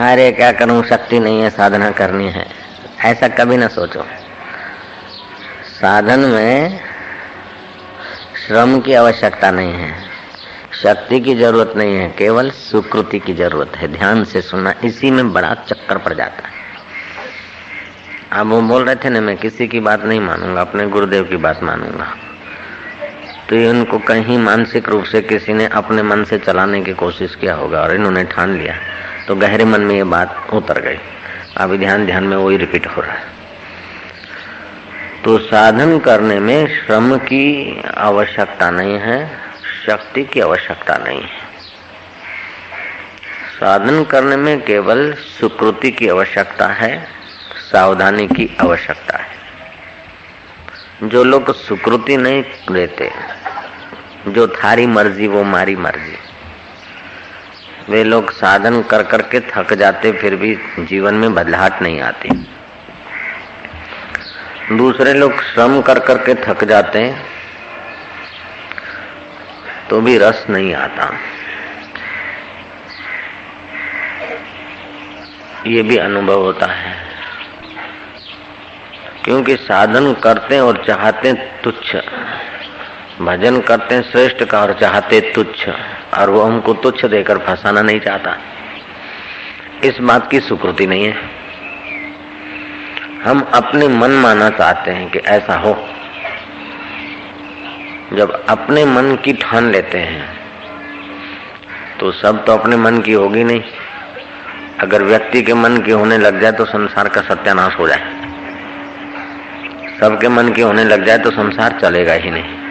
अरे क्या करूँ? शक्ति नहीं है, साधना करनी है। ऐसा कभी ना सोचो। साधन में श्रम की आवश्यकता नहीं है। शक्ति की ज़रूरत नहीं है, केवल सुकृति की ज़रूरत है। ध्यान से सुनना, इसी में बड़ा चक्कर पड़ जाता है। अब वो बोल रहे थे ना, मैं किसी की बात नहीं मानूँगा, अपने गुरुदेव की बात मानूँगा। तो ये उनको कहीं मानसिक रूप से किसी ने अपने मन से चलाने की कोशिश किया होगा और इन्होंने ठान लिया। तो गहरे मन में ये बात उतर गई। अभी ध्यान ध्यान में वही रिपीट हो रहा है। तो साधन करने में श्रम की आवश्यकता नहीं है, शक्ति की आवश्यकता नहीं है। साधन करने में केवल सुकृति की आवश्यकता है, सावधानी की आवश्यकता है। जो लोग सुकृति नहीं देते, जो थारी मर्ज़ी, वो मारी मर्ज़ी। वे लोग साधन कर करके थक जाते, फिर भी जीवन में बदलाहट नहीं आती। दूसरे लोग श्रम कर करके थक जाते हैं तो भी रस नहीं आता। ये भी अनुभव होता है। क्योंकि साधन करते और चाहते तुच्छ, भजन करते श्रेष्ठ का और चाहते तुच्छ। और वो हमको तुच्छ देकर फंसाना नहीं चाहता। इस बात की सुकृति नहीं है। हम अपने मन माना चाहते हैं कि ऐसा हो। जब अपने मन की ठान लेते हैं तो सब तो अपने मन की होगी नहीं। अगर व्यक्ति के मन की होने लग जाए तो संसार का सत्यानाश हो जाए। सबके मन की होने लग जाए तो संसार चलेगा ही नहीं।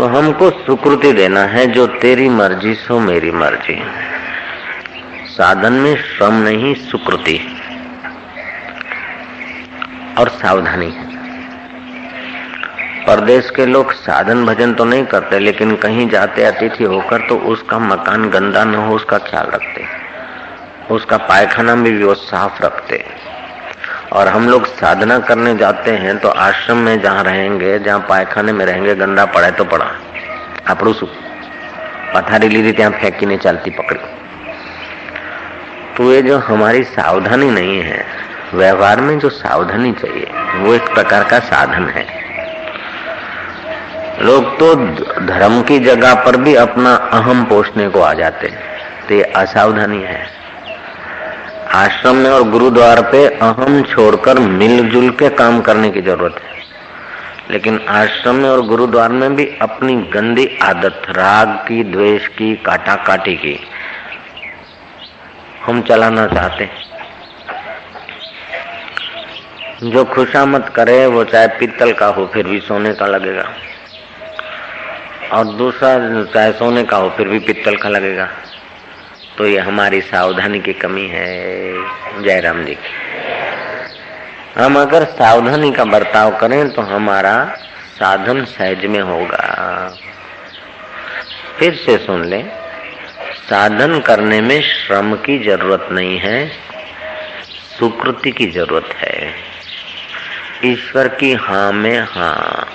तो हमको सुकृति देना है जो तेरी मर्ज़ी सो मेरी मर्ज़ी। साधन में श्रम नहीं, सुकृति। और सावधानी है। परदेश के लोग साधन भजन तो नहीं करते, लेकिन कहीं जाते अतिथि होकर तो उसका मकान गंदा न हो, उसका ख्याल रखते। उसका पायखाना भी वो साफ़ रखते। और हम लोग साधना करने जाते हैं तो आश्रम में जहाँ रहेंगे जहाँ पायखाने में रहेंगे गंदा पड़े तो पड़ा આપણું શું પથારી लीधी ત્યાં फेंकी चलती पकड़ी तो ये जो हमारी सावधानी नहीं है व्यवहार में जो सावधानी चाहिए वो एक प्रकार का साधन है लोग तो धर्म की जगह पर भी अपना अहम पोषने को आ जाते हैं तो ये असावधानी है आश्रम में और गुरुद्वार पे अहम छोड़कर मिलजुल के काम करने की ज़रूरत है। लेकिन आश्रम में और गुरुद्वार में भी अपनी गंदी आदत, राग की, द्वेष की काटा काटी की। हम चलाना चाहते हैं। जो खुशामत करे, वो चाहे पित्तल का हो, फिर भी सोने का लगेगा। और दूसरा, चाहे सोने का हो, फिर भी पित्तल का लगेगा। तो ये हमारी सावधानी की कमी है। जयराम जी की। हम अगर सावधानी का बर्ताव करें तो हमारा साधन सहज में होगा। फिर से सुन ले। साधन करने में श्रम की ज़रूरत नहीं है, सुकृति की ज़रूरत है। ईश्वर की हाँ में हाँ।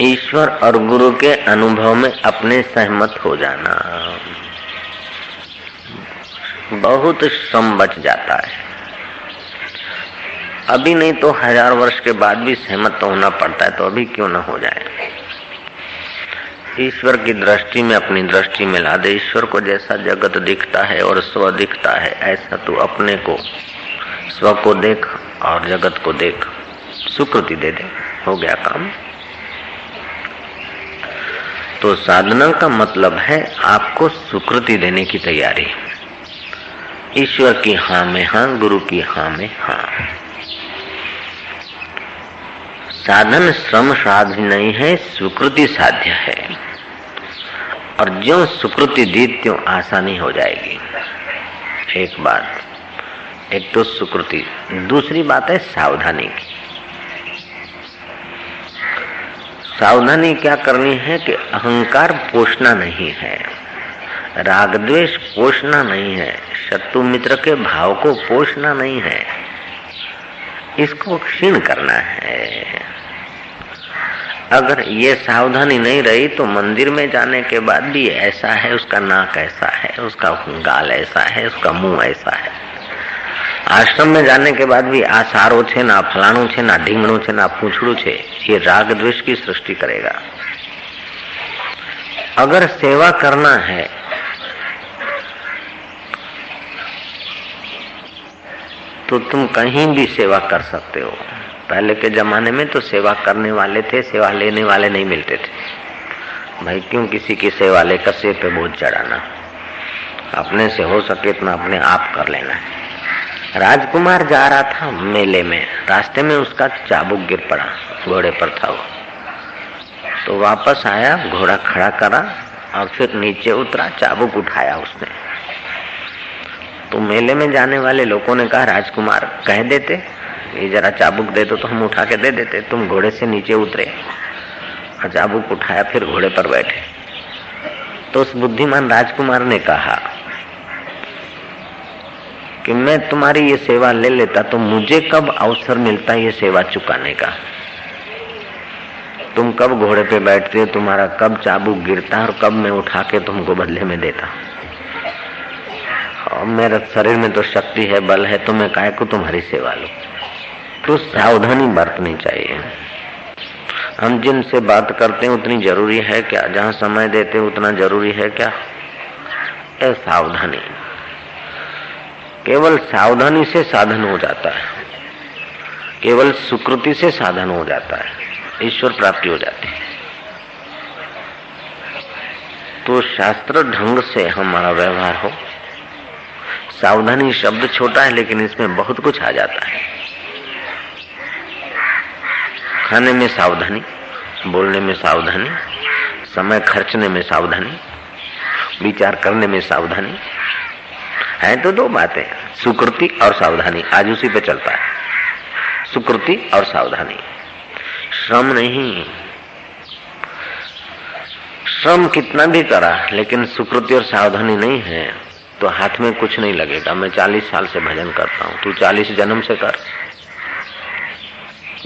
ईश्वर और गुरु के अनुभव में अपने सहमत हो जाना। बहुत श्रम बच जाता है। अभी नहीं तो हज़ार वर्ष के बाद भी सहमत तो होना पड़ता है तो अभी क्यों ना हो जाए? ईश्वर की दृष्टि में अपनी दृष्टि में ला दे। ईश्वर को जैसा जगत दिखता है और स्व दिखता है, ऐसा तू अपने को, स्व को देख और जगत को देख। सुकृति दे दे, हो गया काम। तो साधना का मतलब है आपको सुकृति देने की तैयारी। ईश्वर की हाँ में हाँ गुरु की हाँ में हाँ। साधन श्रम साध्य नहीं है, सुकृति साध्य है। और जो सुकृति दी, त्यों आसानी हो जाएगी। एक बात, एक तो सुकृति, दूसरी बात है सावधानी की। सावधानी क्या करनी है कि अहंकार पोषना नहीं है। राग द्वेष पोषना नहीं है शत्रु मित्र के भाव को पोषना नहीं है। इसको क्षीण करना है। अगर ये सावधानी नहीं रही तो मंदिर में जाने के बाद भी ऐसा है, उसका नाक ऐसा है, उसका गाल ऐसा है, उसका मुँह ऐसा है। आश्रम में जाने के बाद भी आ सारो छे ना, फलाणु छे ना ढींगणो छे ना, पूछड़ू छे, ये राग द्वेष की सृष्टि करेगा। अगर सेवा करना है तो तुम कहीं भी सेवा कर सकते हो। पहले के जमाने में तो सेवा करने वाले थे, सेवा लेने वाले नहीं मिलते थे। भाई, क्यों किसी की सेवा लेकर सिर पे बोझ चढ़ाना? अपने से हो सके इतना अपने आप कर लेना। राजकुमार जा रहा था मेले में। रास्ते में उसका चाबुक गिर पड़ा, घोड़े पर था वो। तो वापस आया, घोड़ा खड़ा करा और फिर नीचे उतरा, चाबुक उठाया उसने। तो मेले में जाने वाले लोगों ने कहा, राजकुमार, कह देते। ये जरा चाबुक दे दो तो हम उठा के दे देते। तुम घोड़े से नीचे उतरे और चाबुक उठाया, फिर घोड़े पर बैठे। तो उस बुद्धिमान राजकुमार ने कहा, कि मैं तुम्हारी ये सेवा ले लेता तो मुझे कब अवसर मिलता ये सेवा चुकाने का? तुम कब घोड़े पे बैठते हो, तुम्हारा कब चाबुक गिरता और कब मैं उठा के तुमको बदले में देता? और मेरे शरीर में तो शक्ति है, बल है तो मैं काय को तुम्हारी सेवा लू? तो सावधानी बरतनी चाहिए। हम जिनसे बात करते हैं, उतनी ज़रूरी है क्या? जहाँ समय देते उतना ज़रूरी है क्या? ए, सावधानी। केवल सावधानी से साधन हो जाता है। केवल सुकृति से साधन हो जाता है। ईश्वर प्राप्ति हो जाती है। तो शास्त्र ढंग से हमारा व्यवहार हो। सावधानी शब्द छोटा है, लेकिन इसमें बहुत कुछ आ जाता है। खाने में सावधानी, बोलने में सावधानी, समय खर्चने में सावधानी, विचार करने में सावधानी, है तो दो बातें, सुकृति और सावधानी, आज उसी पे चलता है। सुकृति और सावधानी। श्रम नहीं। श्रम कितना भी करा, लेकिन सुकृति और सावधानी नहीं है। तो हाथ में कुछ नहीं लगेगा। मैं चालीस साल से भजन करता हूँ। तू चालीस जन्म से कर।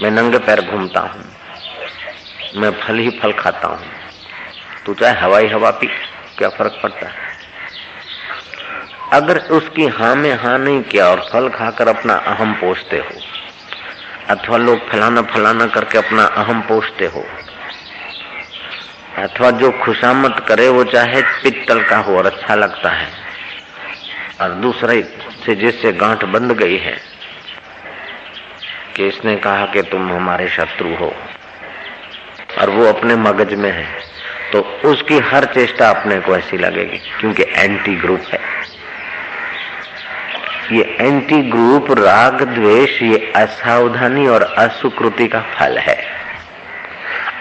मैं नंगे पैर घूमता हूँ। मैं फल ही फल खाता हूँ। तू चाहे हवाई हवा पी, क्या फ़र्क पड़ता है? अगर उसकी हाँ में हाँ नहीं किया और फल खाकर अपना अहम पोषते हो, अथवा लोग फलाना फलाना करके अपना अहम पोषते हो, अथवा जो खुशामत करे वो चाहे पित्तल का हो और अच्छा लगता है और दूसरे से जिससे गांठ बंध गई है, कि इसने कहा कि तुम हमारे शत्रु हो, और वो अपने मगज में है तो उसकी हर चेष्टा अपने को ऐसी लगेगी, क्योंकि एंटी ग्रुप है। ये एंटी ग्रुप राग, द्वेष, ये असावधानी और असुकृति का फल है।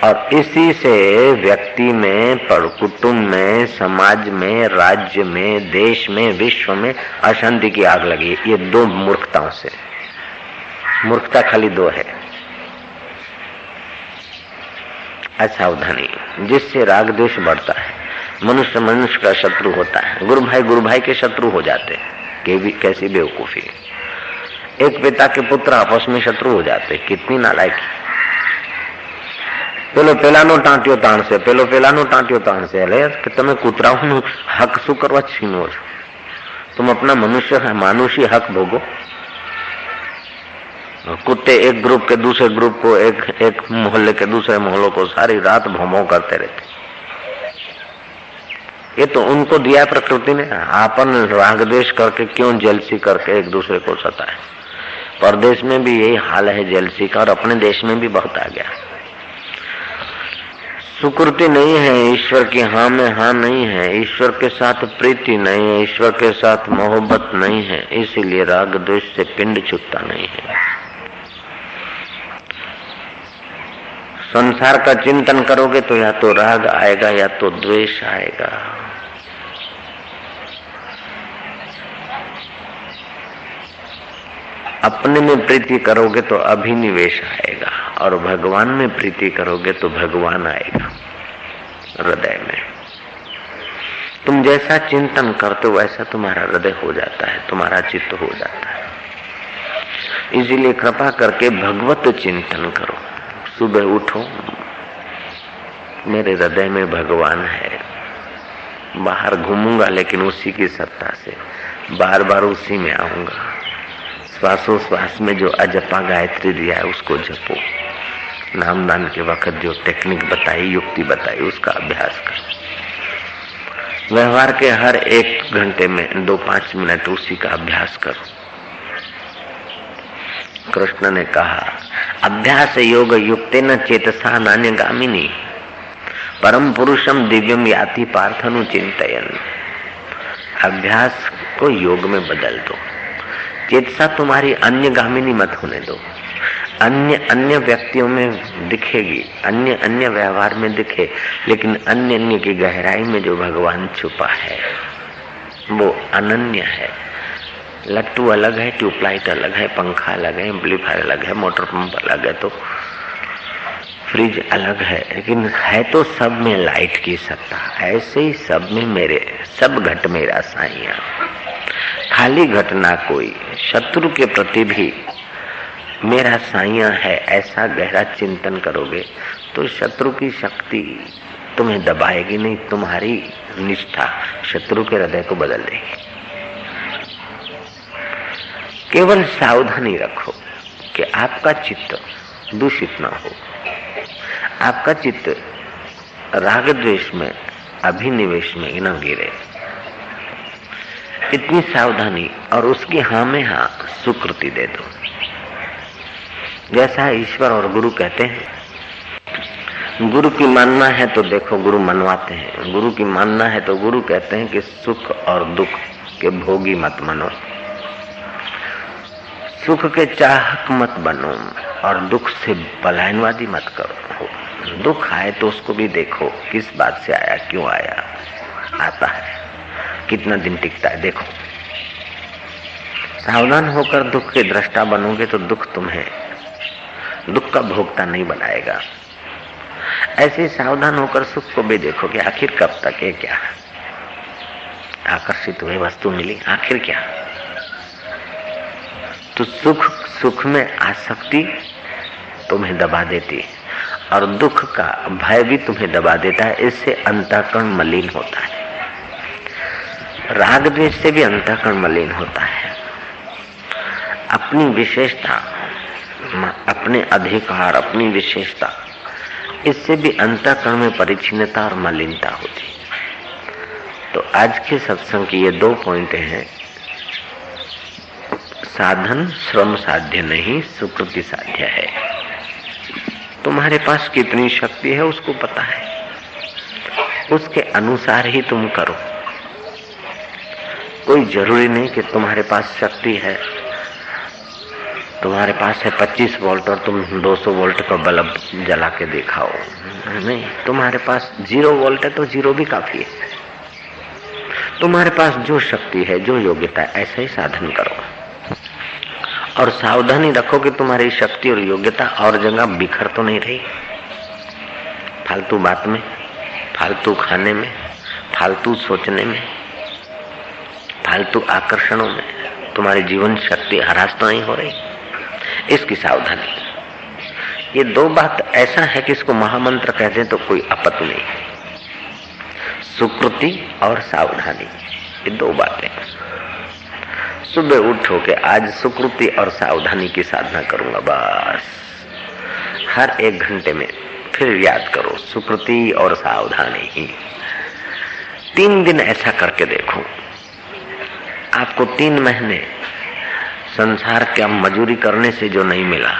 और इसी से व्यक्ति में कुटुंब में, समाज में, राज्य में, देश में, विश्व में अशांति की आग लगी। ये दो मूर्खताओं से। मूर्खता खाली दो है। असावधानी, जिससे राग द्वेष बढ़ता है। मनुष्य मनुष्य का शत्रु होता है। गुरु भाई गुरु भाई के शत्रु हो जाते हैं। कैसी बेवकूफ़ी। एक पिता के पुत्र आपस में शत्रु हो जाते कितनी नालायकी। પેલો પેલાનો ટાંટ્યો તાણશે પેલો પેલાનો ટાંટ્યો તાણશે એટલે કે તમે કૂતરાઓનું હક શું કરવા છીનો છો तुम अपना मनुष्य मानुषी हक भोगो कुत्ते एक ग्रुप के दूसरे ग्रुप को एक एक मोहल्ले के दूसरे मोहल्लों को सारी रात भोमो करते रहते ये तो उनको दिया प्रकृति ने आपन राग देश करके क्यों जेलसी करके एक दूसरे को सताए परदेश में भी यही हाल है जेलसी का और अपने देश में भी बहुत आ गया सुकृति नहीं है, ईश्वर की हाँ में हाँ नहीं है, ईश्वर के साथ प्रीति नहीं है, ईश्वर के साथ मोहब्बत नहीं है, इसीलिए राग द्वेष से पिंड छुटता नहीं है। संसार का चिंतन करोगे तो या तो राग आएगा, या तो द्वेष आएगा। अपने में प्रीति करोगे तो अभिनिवेश आएगा। और भगवान में प्रीति करोगे तो भगवान आएगा हृदय में। तुम जैसा चिंतन करते हो, वैसा तुम्हारा हृदय हो जाता है, तुम्हारा चित्त हो जाता है। इसीलिए कृपा करके भगवत चिंतन करो। सुबह उठो, मेरे हृदय में भगवान है। बाहर घूमूँगा, लेकिन उसी की सत्ता से। बार बार उसी में आऊँगा। श्वासोश्वास में जो अजपा गायत्री दिया है, उसको जपो। नामदान के वक्त जो टेक्निक बताई, युक्ति बताई, उसका अभ्यास करो व्यवहार के हर एक घंटे में दो पाँच मिनट उसी का अभ्यास करो। कृष्ण ने कहा, अभ्यास योग युक्त न चेतसा नान्य गामिनी। परम पुरुषम दिव्यम याति पार्थनु चिंतन अभ्यास को योग में बदल दो। चेतसा तुम्हारी अन्य गामिनी मत होने दो। अन्य अन्य व्यक्तियों में दिखेगी, अन्य अन्य व्यवहार में दिखे, लेकिन अन्य अन्य की गहराई में जो भगवान छुपा है, वो अनन्य है। लट्टू अलग है, ट्यूबलाइट अलग है, पंखा अलग है, एम्पलीफायर अलग है, मोटर पंप अलग है तो फ्रिज अलग है, लेकिन है तो सब में लाइट की सत्ता, ऐसे ही सब में मेरे, सब घट मेरा साइया। खाली घटना कोई, शत्रु के प्रति भी मेरा साइया है, ऐसा गहरा चिंतन करोगे तो शत्रु की शक्ति तुम्हें दबाएगी, नहीं तुम्हारी निष्ठा शत्रु के हृदय को बदल देगी। केवल सावधानी रखो कि आपका चित्त दूषित ना हो। आपका चित्त राग द्वेष में, अभिनिवेश में न गिरे। इतनी सावधानी और उसकी हाँ में हाँ सुकृति दे दो। जैसा ईश्वर और गुरु कहते हैं। गुरु की मानना है तो देखो गुरु मनवाते हैं। गुरु की मानना है तो गुरु कहते हैं कि सुख और दुख के भोगी मत मनो। सुख के चाहक मत बनो और दुख से पलायनवादी मत करो। दुख आए तो उसको भी देखो किस बात से आया, क्यों आया। आता है। कितना दिन टिकता है, देखो। सावधान होकर दुख के दृष्टा बनोगे तो दुख तुम्हें दुख का भोगता नहीं बनाएगा। ऐसे सावधान होकर सुख को भी देखो कि आखिर कब तक है क्या आकर्षित हुए वस्तु मिली, आखिर क्या तो सुख सुख में आसक्ति तुम्हें दबा देती और दुख का भय भी तुम्हें दबा देता है, इससे अंतःकरण मलिन होता है। राग द्वेष से भी अंतःकरण मलिन होता है। अपनी विशेषता अपने अधिकार, अपनी विशेषता, इससे भी अंतःकरण में परिचिनता और मलिनता होती तो आज के सत्संग की ये दो पॉइंट हैं। साधन, श्रम साध्य नहीं, सुकृति साध्य है। तुम्हारे पास कितनी शक्ति है उसको पता है। उसके अनुसार ही तुम करो। कोई ज़रूरी नहीं कि तुम्हारे पास शक्ति है। तुम्हारे पास है 25 वोल्ट और तुम 200 वोल्ट का बल्ब जला के दिखाओ नहीं, तुम्हारे पास ज़ीरो वोल्ट है तो ज़ीरो भी काफ़ी है। तुम्हारे पास जो शक्ति है, जो योग्यता है, ऐसा ही साधन करो। और सावधानी रखो कि तुम्हारी शक्ति और योग्यता और जगह बिखर तो नहीं रही। फालतू बात में, फालतू खाने में, फालतू सोचने में, फालतू आकर्षणों में तुम्हारी जीवन शक्ति हरास तो नहीं हो रही। इसकी सावधानी ये दो बात ऐसा है कि इसको महामंत्र कहते हैं तो कोई आपत्ति नहीं। सुकृति और सावधानी, ये दो बातें सुबह उठो के आज सुकृति और सावधानी की साधना करूँगा, बस। हर एक घंटे में फिर याद करो, सुकृति और सावधानी ही। तीन दिन ऐसा करके देखो। आपको तीन महीने संसार का मजूरी करने से जो नहीं मिला,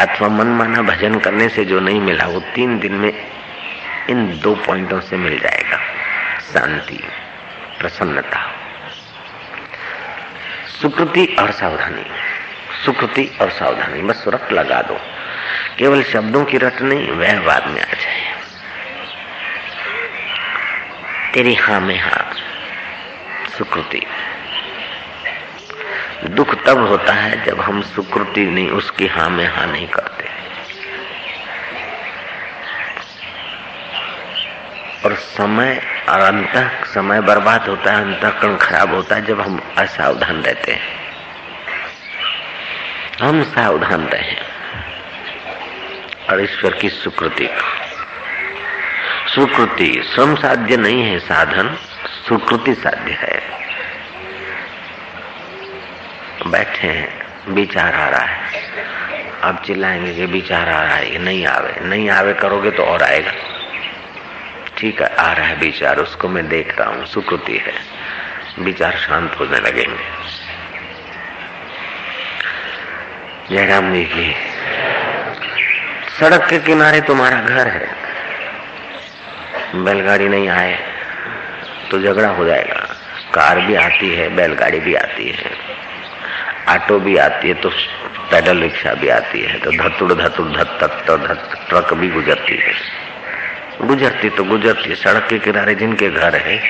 अथवा मनमाना भजन करने से जो नहीं मिला, वो तीन दिन में इन दो पॉइंटों से मिल जाएगा। शांति, प्रसन्नता। सुकृति और सावधानी। सुकृति और सावधानी, बस रट लगा दो। केवल शब्दों की रट नहीं व्यवहार में आ जाए। तेरी हा में हा, सुकृति। दुख तब होता है जब हम सुकृति नहीं, उसकी हा में हा नहीं करते और समय और अंत, समय बर्बाद होता है, अंतकरण खराब होता है जब हम असावधान रहते हैं। हम सावधान रहे। और ईश्वर की सुकृति सुकृति श्रम साध्य नहीं है साधन, सुकृति साध्य है। बैठे हैं, विचार आ रहा है। अब चिल्लाएँगे कि विचार आ रहा है ये नहीं आवे नहीं आवे करोगे तो और आएगा। ठीक है, आ रहा है विचार, उसको मैं देख रहा हूँ, सुकृति है। विचार शांत होने लगेंगे। जयराम जी की, सड़क के किनारे तुम्हारा घर है। बैलगाड़ी नहीं आए तो झगड़ा हो जाएगा। कार भी आती है, बैलगाड़ी भी आती है। ऑटो भी आती है तो पैडल रिक्शा भी आती है तो धतुड़ धतुड़ धत तक तो धत ट्रक भी गुजरती है। गुजरती तो गुजरती है, सड़क के किनारे जिनके घर है,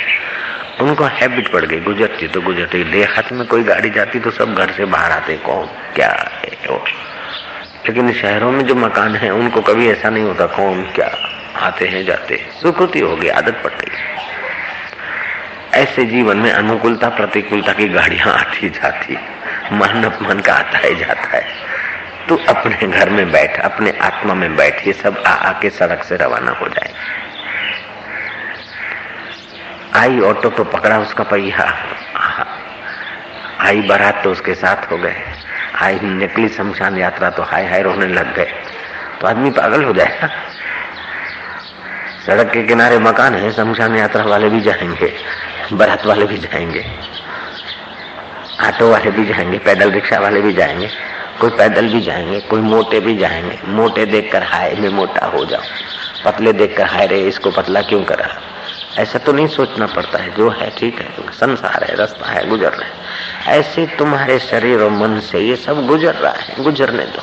उनको हैबिट पड़ गई, गुजरती तो गुजरती देहात में कोई गाड़ी जाती तो सब घर से बाहर आते कौन, क्या है वो? लेकिन शहरों में जो मकान है, उनको कभी ऐसा नहीं होता, कौन, क्या, आते हैं, जाते हैं। सुकृति हो गई, आदत पड़ गई। ऐसे जीवन में अनुकूलता, प्रतिकूलता की गाड़ियाँ आती जाती मन अपमान का आता है, जाता है। तू अपने घर में बैठ, अपने आत्मा में बैठ, ये सब आ, आके सड़क से रवाना हो जाए। आई ऑटो तो पकड़ा उसका पहिया। आई बारात तो उसके साथ हो गए। आई निकली शमशान यात्रा तो हाय हाय रोने लग गए। तो आदमी पागल हो जाएगा सड़क के किनारे मकान है, शमशान यात्रा वाले भी जाएँगे, बारात वाले भी जाएँगे। ऑटो वाले भी जाएँगे, पैदल रिक्शा वाले भी जाएँगे, कोई पैदल भी जाएँगे, कोई मोटे भी जाएँगे। मोटे देखकर हाय मैं मोटा हो जाऊँ, पतले देखकर हाय रे, इसको पतला क्यों करा ऐसा तो नहीं सोचना पड़ता है, जो है ठीक है संसार है, रास्ता है, गुजर रहे ऐसे तुम्हारे शरीर और मन से ये सब गुजर रहा है, गुजरने दो।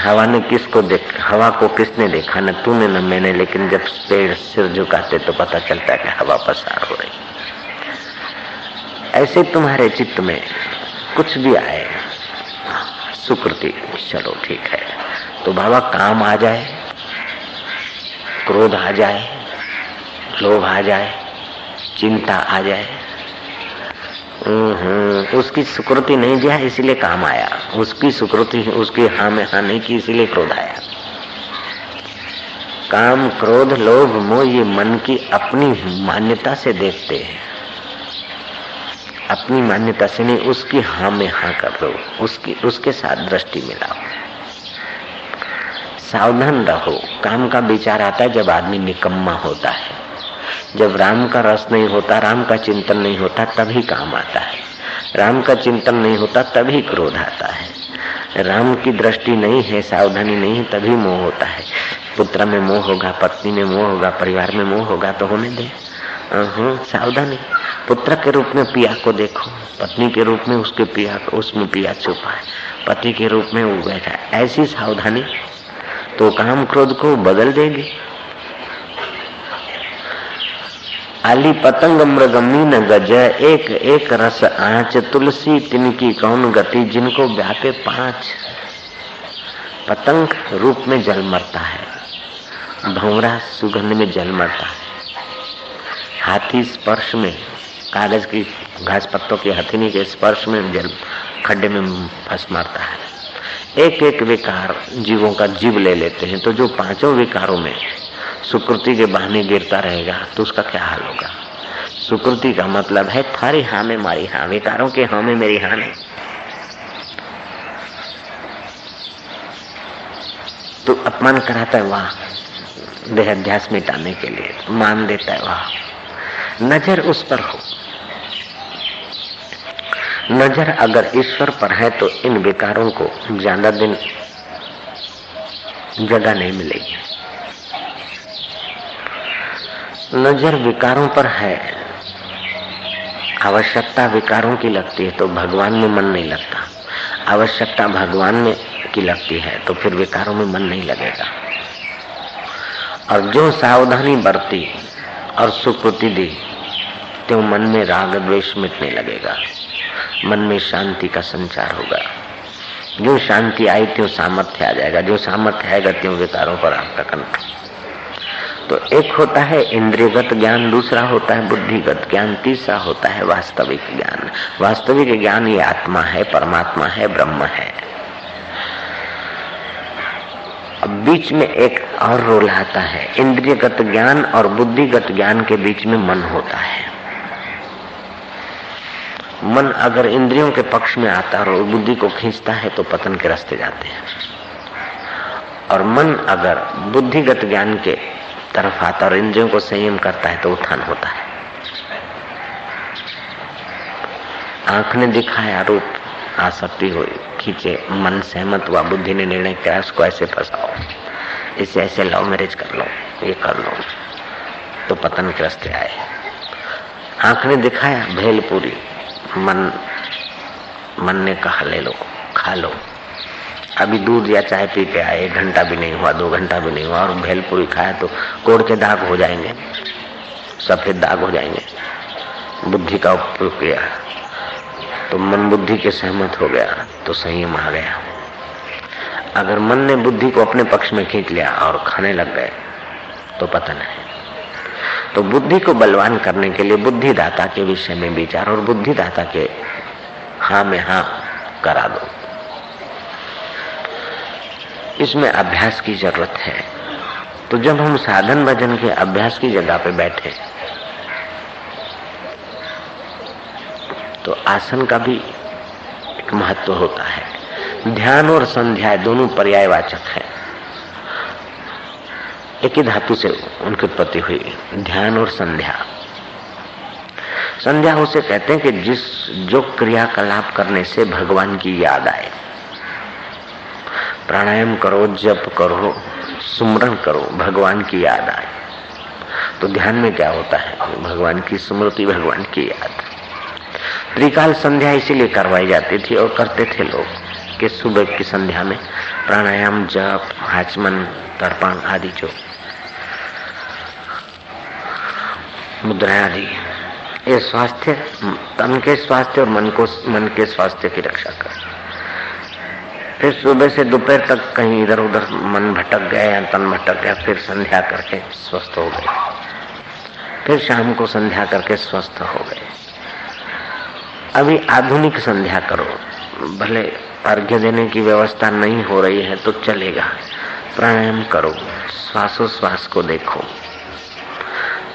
हवा ने किसको देख, हवा को किसने देखा? न तूने न मैंने, लेकिन जब पेड़ सिर झुकाते तो पता चलता है कि हवा पसार हो रही ऐसे तुम्हारे चित्त में कुछ भी आए सुकृति चलो ठीक है। तो बाबा काम आ जाए क्रोध आ जाए लोभ आ जाए चिंता आ जाए। हम्म, उसकी सुकृति नहीं दिया इसीलिए काम आया। उसकी सुकृति उसकी हाँ में हाँ नहीं की इसीलिए क्रोध आया। काम क्रोध लोभ मोह ये मन की अपनी मान्यता से देखते हैं। अपनी मान्यता से नहीं, उसकी हाँ में हाँ कर दो, उसकी, उसके साथ दृष्टि मिलाओ। सावधान रहो। काम का विचार आता है जब आदमी निकम्मा होता है। जब राम का रस नहीं होता, राम का चिंतन नहीं होता, तभी काम आता है। राम का चिंतन नहीं होता, तभी क्रोध आता है। राम की दृष्टि नहीं है, सावधानी नहीं है तभी मोह होता है। पुत्र में मोह होगा, पत्नी में मोह होगा, परिवार में मोह होगा तो होने दे। सावधानी। पुत्र के रूप में पिया को देखो, पत्नी के रूप में उसके पिया उसमें पिया छुपा है, पति के रूप में वो बैठा है। ऐसी सावधानी तो काम क्रोध को बदल देगी। आली पतंग मृग मीन गज, एक एक रस आँच, तुलसी तिनकी कौन गति, जिनको व्यापे पाँच। पतंग रूप में जल मरता है, भंवरा सुगंध में जल मरता है। हाथी स्पर्श में कागज़ की घास पत्तों की हथिनी के स्पर्श में जल खड्डे में फंस मारता है। एक एक विकार जीवों का जीव ले लेते हैं। तो जो पाँचों विकारों में सुकृति के बहाने गिरता रहेगा तो उसका क्या हाल होगा? सुकृति का मतलब है थारी हाँ में मारी हाँ विकारों के हाँ में मेरी हाँ तो अपमान कराता है वाह, देहाध्यास मिटाने के लिए, मान देता है वाह। नज़र उस पर हो। नज़र अगर ईश्वर पर है तो इन विकारों को ज़्यादा दिन जगह नहीं मिलेगी। नज़र विकारों पर है, आवश्यकता विकारों की लगती है तो भगवान में मन नहीं लगता। आवश्यकता भगवान में की लगती है तो फिर विकारों में मन नहीं लगेगा। और जो सावधानी बरती और सुकृति दी तो मन में राग द्वेष मिटने लगेगा। मन में शांति का संचार होगा। जो शांति आई त्यों सामर्थ्य आ जाएगा। जो सामर्थ्य आएगा त्यों विकारों पर आपका कंट्रोल तो एक होता है इंद्रियगत ज्ञान, दूसरा होता है बुद्धिगत ज्ञान, तीसरा होता है वास्तविक ज्ञान। वास्तविक ज्ञान ये आत्मा है, परमात्मा है, ब्रह्म है। अब बीच में एक और रोल आता है। इंद्रियगत ज्ञान और बुद्धिगत ज्ञान के बीच में मन होता है। मन अगर इंद्रियों के पक्ष में आता है और बुद्धि को खींचता है तो पतन के रास्ते जाते हैं। और मन अगर बुद्धिगत ज्ञान के तरफ़ आता और इंद्रियों को संयम करता है तो उत्थान होता है। आँख ने दिखाया रूप आसक्ति हुई खींचे, मन सहमत हुआ, बुद्धि ने निर्णय किया उसको ऐसे फंसाओ, इसे ऐसे लव मैरिज कर लो, ये कर लो तो पतन के रास्ते आए। आँख ने दिखाया भेलपुरी मन मन ने कहा, ले लो, खा लो। अभी दूध या चाय पी के आए, एक घंटा भी नहीं हुआ, दो घंटा भी नहीं हुआ, और भेलपुरी खाया तो कोड़ के दाग हो जाएँगे, सफ़ेद दाग हो जाएँगे। बुद्धि का उपयोग किया तो मन बुद्धि के सहमत हो गया तो संयम आ गया। अगर मन ने बुद्धि को अपने पक्ष में खींच लिया और खाने लग गए तो पतन है तो बुद्धि को बलवान करने के लिए बुद्धिदाता के विषय में विचार और बुद्धिदाता के हाँ में हाँ करा दो। इसमें अभ्यास की ज़रूरत है। तो जब हम साधन भजन के अभ्यास की जगह पे बैठे तो आसन का भी एक महत्व होता है। ध्यान और संध्या दोनों पर्यायवाचक है। एक ही धातु से उनकी उत्पत्ति हुई ध्यान और संध्या। संध्या उसे कहते हैं कि जिस, जो क्रियाकलाप करने से भगवान की याद आए। प्राणायाम करो, जप करो, सुमरण करो, भगवान की याद आए। तो ध्यान में क्या होता है? भगवान की स्मृति, भगवान की याद। त्रिकाल संध्या इसीलिए करवाई जाती थी और करते थे लोग कि सुबह की संध्या में प्राणायाम, जप आचमन तर्पण आदि जो मुद्रा आदि। ये स्वास्थ्य, तन के स्वास्थ्य और मन को, मन के स्वास्थ्य की रक्षा कर। फिर सुबह से दोपहर तक कहीं इधर उधर मन भटक गया या तन भटक गया, फिर संध्या करके स्वस्थ हो गए। फिर शाम को संध्या करके स्वस्थ हो गए। अभी आधुनिक संध्या करो, भले अर्घ्य देने की व्यवस्था नहीं हो रही है तो चलेगा। प्राणायाम करो, श्वासोश्वास को देखो।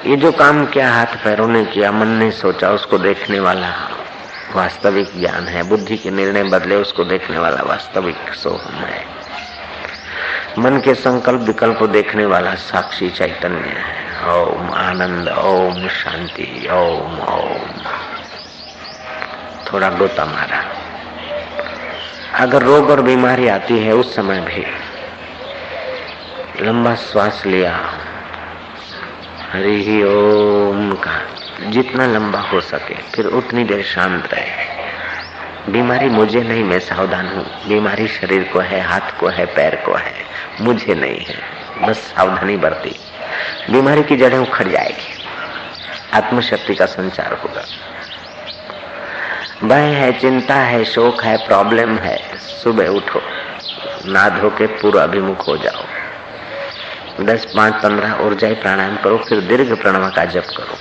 ये जो काम किया, हाथ पैरों ने किया, मन ने सोचा, उसको देखने वाला वास्तविक ज्ञान है। बुद्धि के निर्णय बदले उसको देखने वाला वास्तविक सोहम है। मन के संकल्प विकल्प को देखने वाला साक्षी चैतन्य है। ओम आनंद, ओम शांति, ओम ओम। थोड़ा गोता मारा। अगर रोग और बीमारी आती है, उस समय भी लंबा श्वास लिया। हरि ओम का। जितना लंबा हो सके, फिर उतनी देर शांत रहे। बीमारी मुझे नहीं, मैं सावधान हूँ। बीमारी शरीर को है, हाथ को है, पैर को है। मुझे नहीं है, बस सावधानी बरती। बीमारी की जड़ें उखड़ जाएगी। आत्मशक्ति का संचार होगा। भय है, चिंता है, शोक है प्रॉब्लम है, सुबह उठो ना धो के पूरा अभिमुख हो जाओ। दस, पाँच, पंद्रह ऊर्जा प्राणायाम करो, फिर दीर्घ प्रणव का जप करो।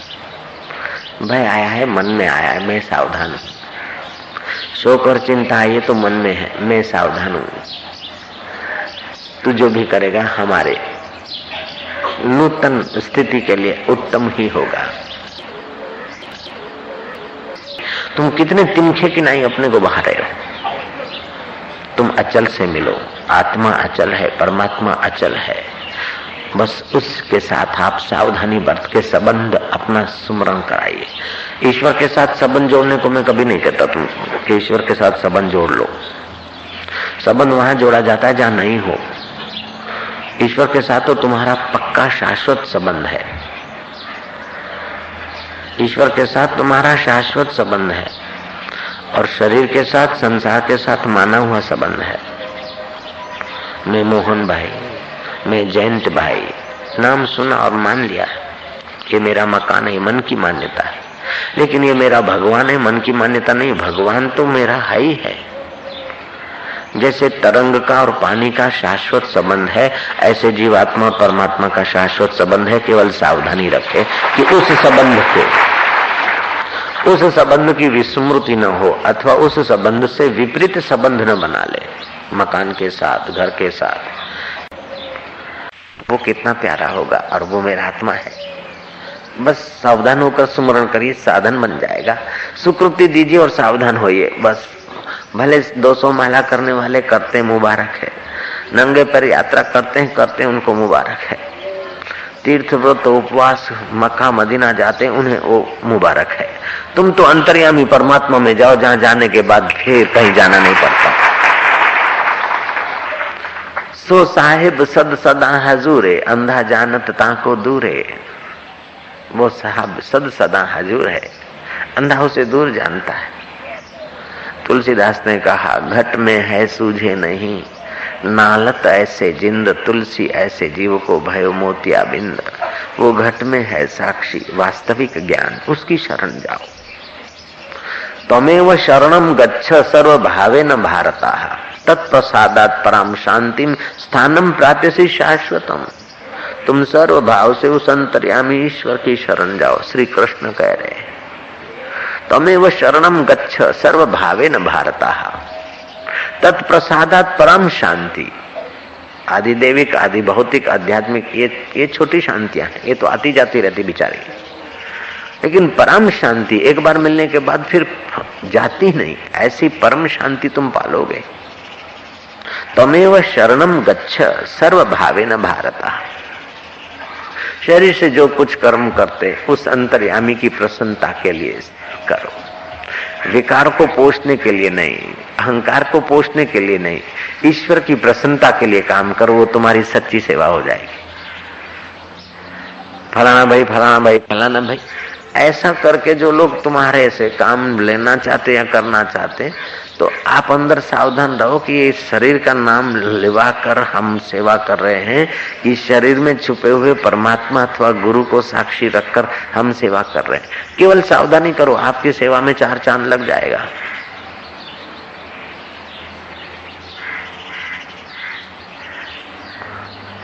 भय आया है, मन में आया है, मैं सावधान हूँ। शोक और चिंता, ये तो मन में है, मैं सावधान हूँ। तू जो भी करेगा, हमारे नूतन स्थिति के लिए उत्तम ही होगा। तुम कितने तिनखे की नहीं अपने को बहा रहे हो? तुम अचल से मिलो। आत्मा अचल है, परमात्मा अचल है। बस उसके साथ आप सावधानी बरत के संबंध अपना सुमरण कराइए। ईश्वर के साथ संबंध जोड़ने को मैं कभी नहीं कहता तुम कि ईश्वर के साथ संबंध जोड़ लो। संबंध वहाँ जोड़ा जाता है जहाँ नहीं हो। ईश्वर के साथ तो तुम्हारा पक्का शाश्वत संबंध है। ईश्वर के साथ तुम्हारा शाश्वत संबंध है और शरीर के साथ, संसार के साथ माना हुआ संबंध है। मैं मोहन भाई, मैं जयंत भाई, नाम सुना और मान लिया ये मेरा मकान है मन की मान्यता है। लेकिन ये मेरा भगवान है, मन की मान्यता नहीं, भगवान तो मेरा है ही है। जैसे तरंग का और पानी का शाश्वत संबंध है, ऐसे जीवात्मा परमात्मा का शाश्वत संबंध है, केवल सावधानी रखे कि उस संबंध के उस संबंध की विस्मृति न हो अथवा उस संबंध से विपरीत संबंध न बना ले, मकान के साथ, घर के साथ। वो कितना प्यारा होगा और वो मेरा आत्मा है। बस सावधान होकर स्मरण करिए, साधन बन जाएगा। सुकृति दीजिए और सावधान होइए, बस। भले 200 माला करने वाले करते मुबारक है। नंगे पर यात्रा करते हैं करते हैं, उनको मुबारक है। तीर्थ व्रत उपवास, मक्का, मदीना जाते हैं, उन्हें वो मुबारक है। तुम तो अंतर्यामी परमात्मा में जाओ, जहाँ जाने के बाद फिर कहीं जाना नहीं पड़ता। सो साहिब, सद सदा हजूरे, अंधा जानत ताको दूरे। वो साहब, सद सदा हजूर है। अंधा उसे दूर जानता है। तुलसीदास ने कहा, घट में है सूझे नहीं। नालत ऐसे जिंद, तुलसी ऐसे जीव को भयो मोतिया बिंद। वो घट में है साक्षी, वास्तविक ज्ञान, उसकी शरण जाओ। तमेव शरणम गच्छ सर्व भावे न भारता। तत्प्रसादात परम शांतिम स्थानम प्राप्य शाश्वतम। तुम सर्व भाव से उस अंतर्यामी ईश्वर की शरण जाओ श्री कृष्ण कह रहे तमेव शरणम गच्छ सर्व भावे न भारता। तत्प्रसादात परम शांति आदि देविक आदि भौतिक आध्यात्मिक, ये ये छोटी शांतियाँ ये तो आती जाती रहती बिचारी। लेकिन परम शांति एक बार मिलने के बाद फिर जाती नहीं। ऐसी परम शांति तुम पालोगे। तमेव शरणम गच्छ सर्व भावे न भारता। शरीर से जो कुछ कर्म करते उस अंतर्यामी की प्रसन्नता के लिए करो। विकार को पोषने के लिए नहीं, अहंकार को पोषने के लिए नहीं, ईश्वर की प्रसन्नता के लिए काम करो, वो तुम्हारी सच्ची सेवा हो जाएगी। फलाना भाई फलाना भाई फलाना भाई, ऐसा करके जो लोग तुम्हारे से काम लेना चाहते या करना चाहते तो आप अंदर सावधान रहो कि ये शरीर का नाम लिवा कर हम सेवा कर रहे हैं कि शरीर में छुपे हुए परमात्मा अथवा गुरु को साक्षी रखकर हम सेवा कर रहे हैं। केवल सावधानी करो, आपकी सेवा में चार चाँद लग जाएगा।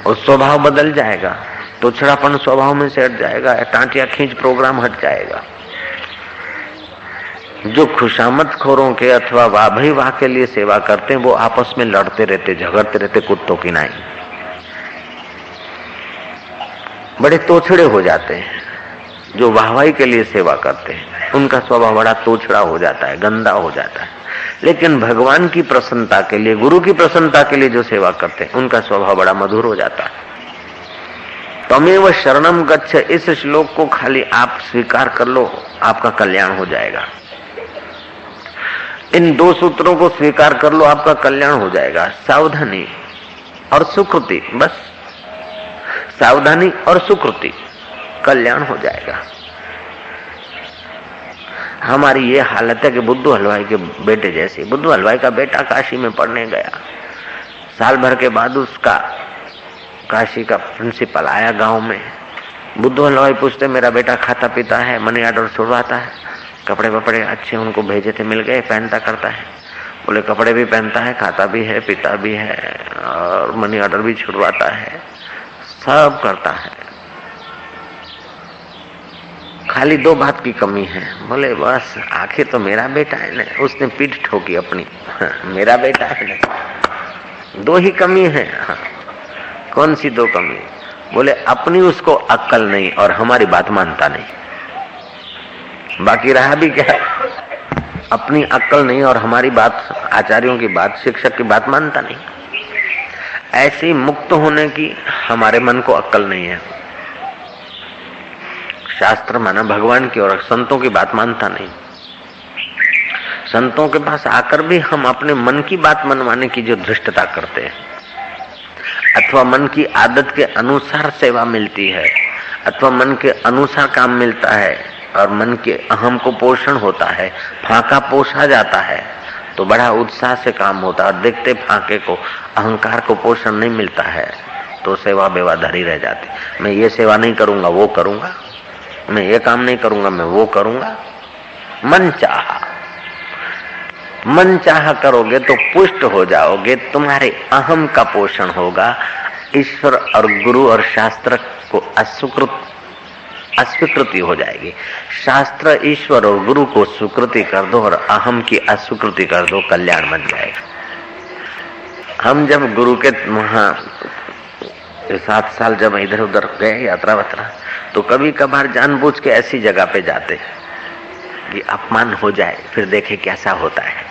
और स्वभाव बदल जाएगा तो छड़ापन स्वभाव में से हट जाएगा टांटिया खींच प्रोग्राम हट जाएगा। जो खुशामद खोरों के अथवा वाह वाह के लिए सेवा करते हैं, वो आपस में लड़ते रहते, झगड़ते रहते कुत्तों की नाई। बड़े तोछड़े हो जाते हैं, जो वाहवाही के लिए सेवा करते हैं। उनका स्वभाव बड़ा तोछड़ा हो जाता है, गंदा हो जाता है। लेकिन भगवान की प्रसन्नता के लिए, गुरु की प्रसन्नता के लिए जो सेवा करते हैं, उनका स्वभाव बड़ा मधुर हो जाता है। तमेव शरणम गच्छ, इस श्लोक को खाली आप स्वीकार कर लो, आपका कल्याण हो जाएगा। इन दो सूत्रों को स्वीकार कर लो, आपका कल्याण हो जाएगा। सावधानी और सुकृति, बस। सावधानी और सुकृति, कल्याण हो जाएगा। हमारी ये हालत है कि बुद्धू हलवाई के बेटे जैसे, बुद्धू हलवाई का बेटा काशी में पढ़ने गया। साल भर के बाद उसका काशी का प्रिंसिपल आया गाँव में। बुद्धू हलवाई पूछते, मेरा बेटा खाता पीता है, मनी ऑर्डर छुड़वाता है। कपड़े वपड़े अच्छे उनको भेजे थे, मिल गए, पहनता करता है। बोले, कपड़े भी पहनता है, खाता भी है, पीता भी है और मनी ऑर्डर भी छुड़वाता है, सब करता है। खाली दो बात की कमी है। बोले, बस, आखिर तो मेरा बेटा है ना? उसने पीठ ठोकी अपनी। मेरा बेटा है ना? दो ही कमी है। हाँ कौन सी दो कमी? बोले, अपनी उसको अक्ल नहीं और हमारी बात मानता नहीं। बाकी रहा भी क्या? अपनी अक्ल नहीं और हमारी बात, आचार्यों की बात, शिक्षक की बात मानता नहीं। ऐसी मुक्त होने की हमारे मन को अक्ल नहीं है। शास्त्र माना भगवान की और संतों की बात मानता नहीं। संतों के पास आकर भी हम अपने मन की बात मनवाने की जो धृष्टता करते हैं, अथवा मन की आदत के अनुसार सेवा मिलती है, अथवा मन के अनुसार काम मिलता है और मन के अहम को पोषण होता है, फाका पोषा जाता है तो बड़ा उत्साह से काम होता है और देखते फाके को, अहंकार को पोषण नहीं मिलता है तो सेवा बेवाधारी रह जाती। मैं ये सेवा नहीं करूँगा, वो करूँगा। मैं ये काम नहीं करूँगा, मैं वो करूँगा। मन चाह। मन चाह करोगे तो पुष्ट हो जाओगे, तुम्हारे अहम का पोषण होगा। ईश्वर और गुरु और शास्त्र को असुकृत अस्वीकृति हो जाएगी। शास्त्र ईश्वर और गुरु को स्वीकृति कर दो और अहम की अस्वीकृति कर दो, कल्याण बन जाएगा। हम जब गुरु के वहाँ सात साल जब इधर उधर गए, यात्रा वात्रा तो कभी कभार जानबूझ के ऐसी जगह पे जाते कि अपमान हो जाए, फिर देखे कैसा होता है।